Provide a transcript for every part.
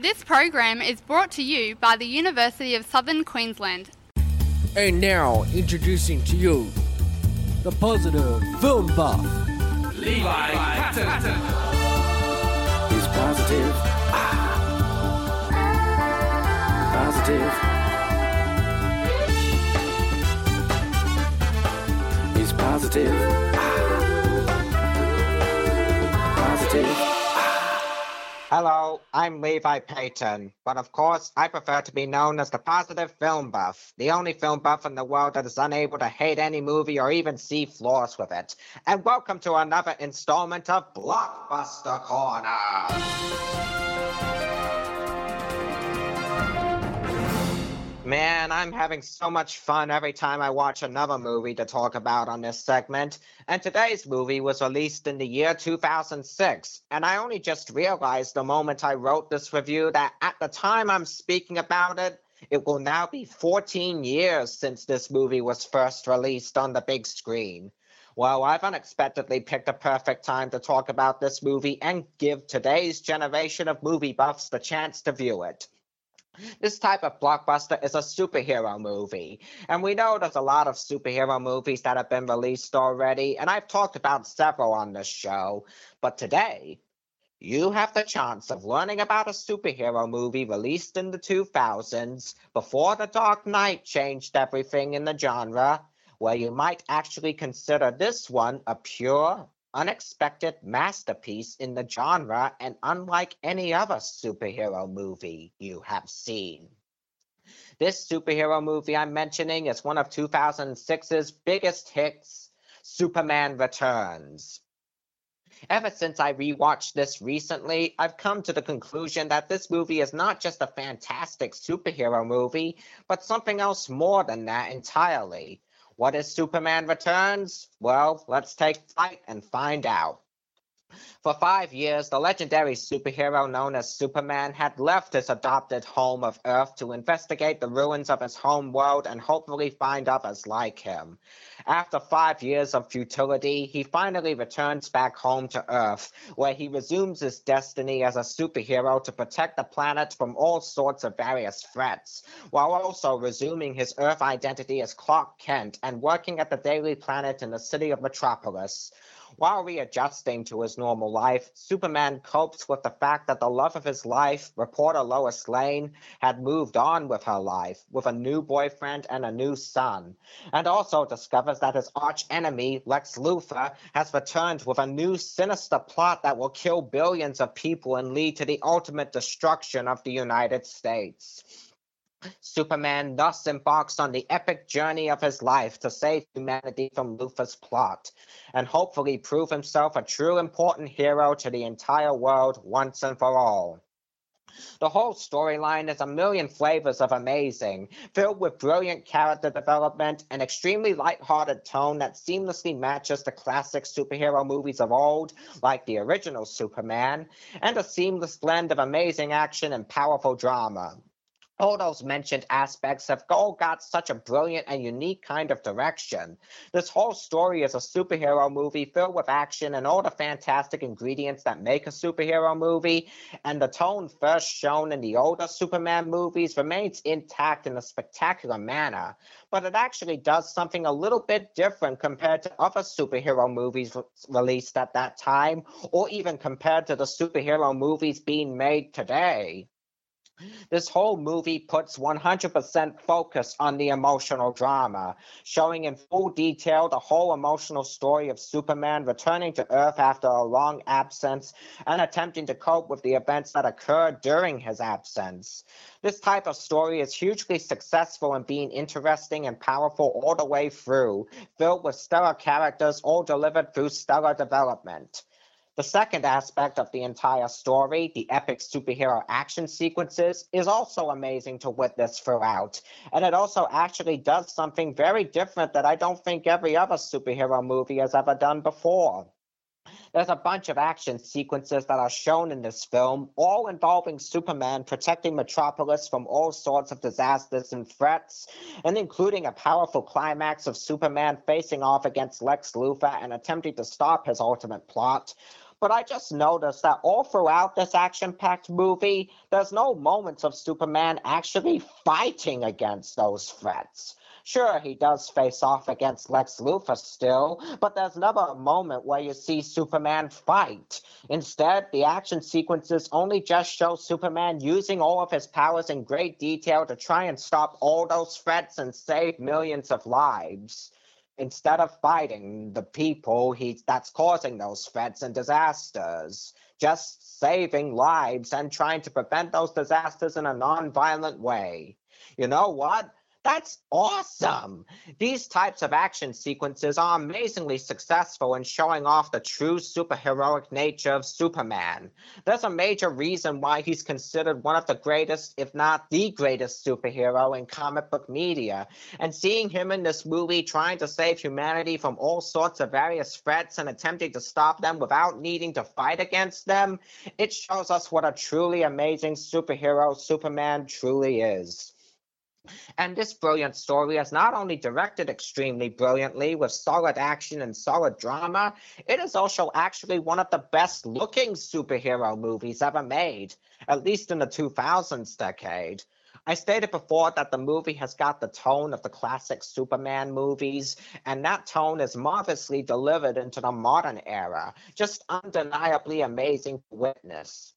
This program is brought to you by the University of Southern Queensland. And now, introducing to you the positive film buff. Levi Paton. He's positive. Ah. Positive. He's positive. Ah. Positive. Hello, I'm Levi Paton, but of course, I prefer to be known as the positive film buff, the only film buff in the world that is unable to hate any movie or even see flaws with it. And welcome to another installment of Blockbuster Corner. Man, I'm having so much fun every time I watch another movie to talk about on this segment. And today's movie was released in the year 2006. And I only just realized the moment I wrote this review that at the time I'm speaking about it, it will now be 14 years since this movie was first released on the big screen. Well, I've unexpectedly picked a perfect time to talk about this movie and give today's generation of movie buffs the chance to view it. This type of blockbuster is a superhero movie. And we know there's a lot of superhero movies that have been released already, and I've talked about several on this show. But today, you have the chance of learning about a superhero movie released in the 2000s before The Dark Knight changed everything in the genre, where you might actually consider this one a pure, unexpected masterpiece in the genre and unlike any other superhero movie you have seen. This superhero movie I'm mentioning is one of 2006's biggest hits, Superman Returns. Ever since I rewatched this recently, I've come to the conclusion that this movie is not just a fantastic superhero movie, but something else more than that entirely. What is Superman Returns? Well, let's take flight and find out. For five years, the legendary superhero known as Superman had left his adopted home of Earth to investigate the ruins of his home world and hopefully find others like him. After five years of futility, he finally returns back home to Earth, where he resumes his destiny as a superhero to protect the planet from all sorts of various threats, while also resuming his Earth identity as Clark Kent and working at the Daily Planet in the city of Metropolis. While readjusting to his normal life, Superman copes with the fact that the love of his life, reporter Lois Lane, had moved on with her life, with a new boyfriend and a new son, and also discovers that his arch enemy, Lex Luthor, has returned with a new sinister plot that will kill billions of people and lead to the ultimate destruction of the United States. Superman thus embarks on the epic journey of his life to save humanity from Luthor's plot, and hopefully prove himself a true important hero to the entire world once and for all. The whole storyline is a million flavors of amazing, filled with brilliant character development, an extremely light-hearted tone that seamlessly matches the classic superhero movies of old, like the original Superman, and a seamless blend of amazing action and powerful drama all those mentioned aspects have all got such a brilliant and unique kind of direction. This whole story is a superhero movie filled with action and all the fantastic ingredients that make a superhero movie, and the tone first shown in the older Superman movies remains intact in a spectacular manner, but it actually does something a little bit different compared to other superhero movies re- released at that time, or even compared to the superhero movies being made today. This whole movie puts 100% focus on the emotional drama, showing in full detail the whole emotional story of Superman returning to Earth after a long absence and attempting to cope with the events that occurred during his absence. This type of story is hugely successful in being interesting and powerful all the way through, filled with stellar characters all delivered through stellar development. The second aspect of the entire story, the epic superhero action sequences, is also amazing to witness throughout. And it also actually does something very different that I don't think every other superhero movie has ever done before. There's a bunch of action sequences that are shown in this film, all involving Superman protecting Metropolis from all sorts of disasters and threats, and including a powerful climax of Superman facing off against Lex Luthor and attempting to stop his ultimate plot. But I just noticed that all throughout this action packed movie, there's no moments of Superman actually fighting against those threats. Sure, he does face off against Lex Luthor still, but there's never a moment where you see Superman fight. Instead, the action sequences only just show Superman using all of his powers in great detail to try and stop all those threats and save millions of lives instead of fighting the people he that's causing those threats and disasters just saving lives and trying to prevent those disasters in a non-violent way. You know what that's awesome. These types of action sequences are amazingly successful in showing off the true superheroic nature of Superman. There's a major reason why he's considered one of the greatest, if not the greatest superhero in comic book media. And seeing him in this movie trying to save humanity from all sorts of various threats and attempting to stop them without needing to fight against them, it shows us what a truly amazing superhero Superman truly is. And this brilliant story is not only directed extremely brilliantly with solid action and solid drama, it is also actually one of the best looking superhero movies ever made, at least in the 2000s decade. I stated before that the movie has got the tone of the classic Superman movies, and that tone is marvelously delivered into the modern era, just undeniably amazing to witness.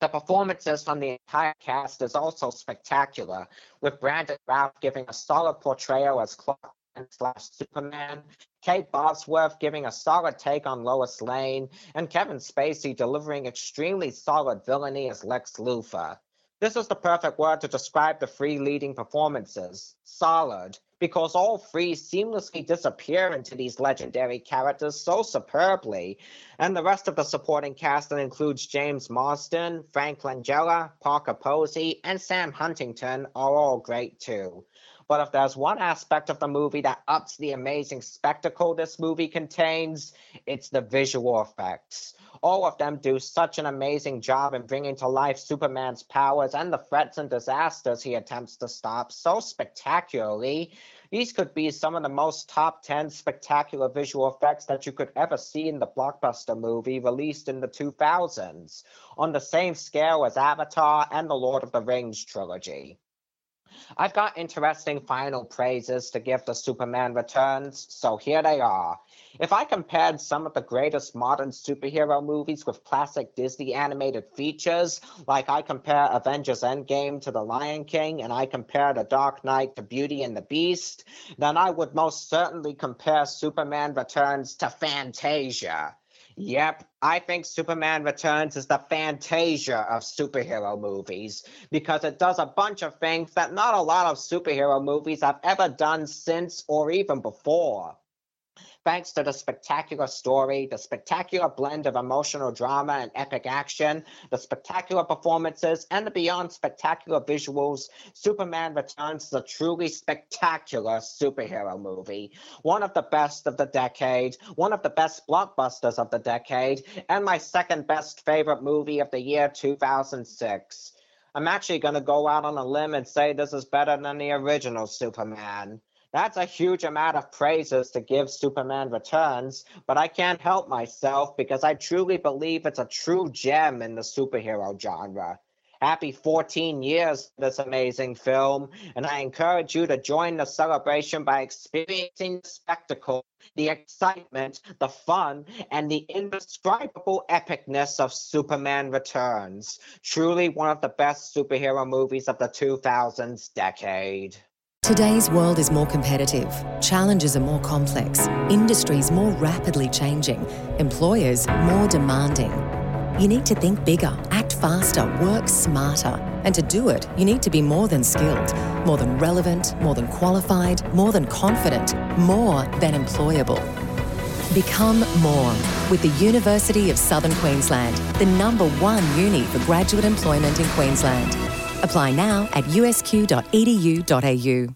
The performances from the entire cast is also spectacular, with Brandon Routh giving a solid portrayal as Clark Kent slash Superman, Kate Bosworth giving a solid take on Lois Lane, and Kevin Spacey delivering extremely solid villainy as Lex Luthor. This is the perfect word to describe the three leading performances solid, because all three seamlessly disappear into these legendary characters so superbly. And the rest of the supporting cast that includes James Marsden, Frank Langella, Parker Posey, and Sam Huntington are all great too. But if there's one aspect of the movie that ups the amazing spectacle this movie contains, it's the visual effects. All of them do such an amazing job in bringing to life Superman's powers and the threats and disasters he attempts to stop so spectacularly. These could be some of the most top 10 spectacular visual effects that you could ever see in the blockbuster movie released in the 2000s, on the same scale as Avatar and the Lord of the Rings trilogy. I've got interesting final praises to give to Superman Returns, so here they are. If I compared some of the greatest modern superhero movies with classic Disney animated features, like I compare Avengers Endgame to The Lion King and I compare The Dark Knight to Beauty and the Beast, then I would most certainly compare Superman Returns to Fantasia. Yep, I think Superman Returns is the fantasia of superhero movies because it does a bunch of things that not a lot of superhero movies have ever done since or even before thanks to the spectacular story, the spectacular blend of emotional drama and epic action, the spectacular performances, and the beyond spectacular visuals, Superman Returns is a truly spectacular superhero movie. One of the best of the decade, one of the best blockbusters of the decade, and my second best favorite movie of the year 2006. I'm actually going to go out on a limb and say this is better than the original Superman. That's a huge amount of praises to give Superman Returns, but I can't help myself because I truly believe it's a true gem in the superhero genre. Happy 14 years this amazing film, and I encourage you to join the celebration by experiencing the spectacle, the excitement, the fun, and the indescribable epicness of Superman Returns. Truly one of the best superhero movies of the 2000s decade. Today's world is more competitive, challenges are more complex, industries more rapidly changing, employers more demanding. You need to think bigger, act faster, work smarter. And to do it, you need to be more than skilled, more than relevant, more than qualified, more than confident, more than employable. Become more with the University of Southern Queensland, the number one uni for graduate employment in Queensland. Apply now at usq.edu.au.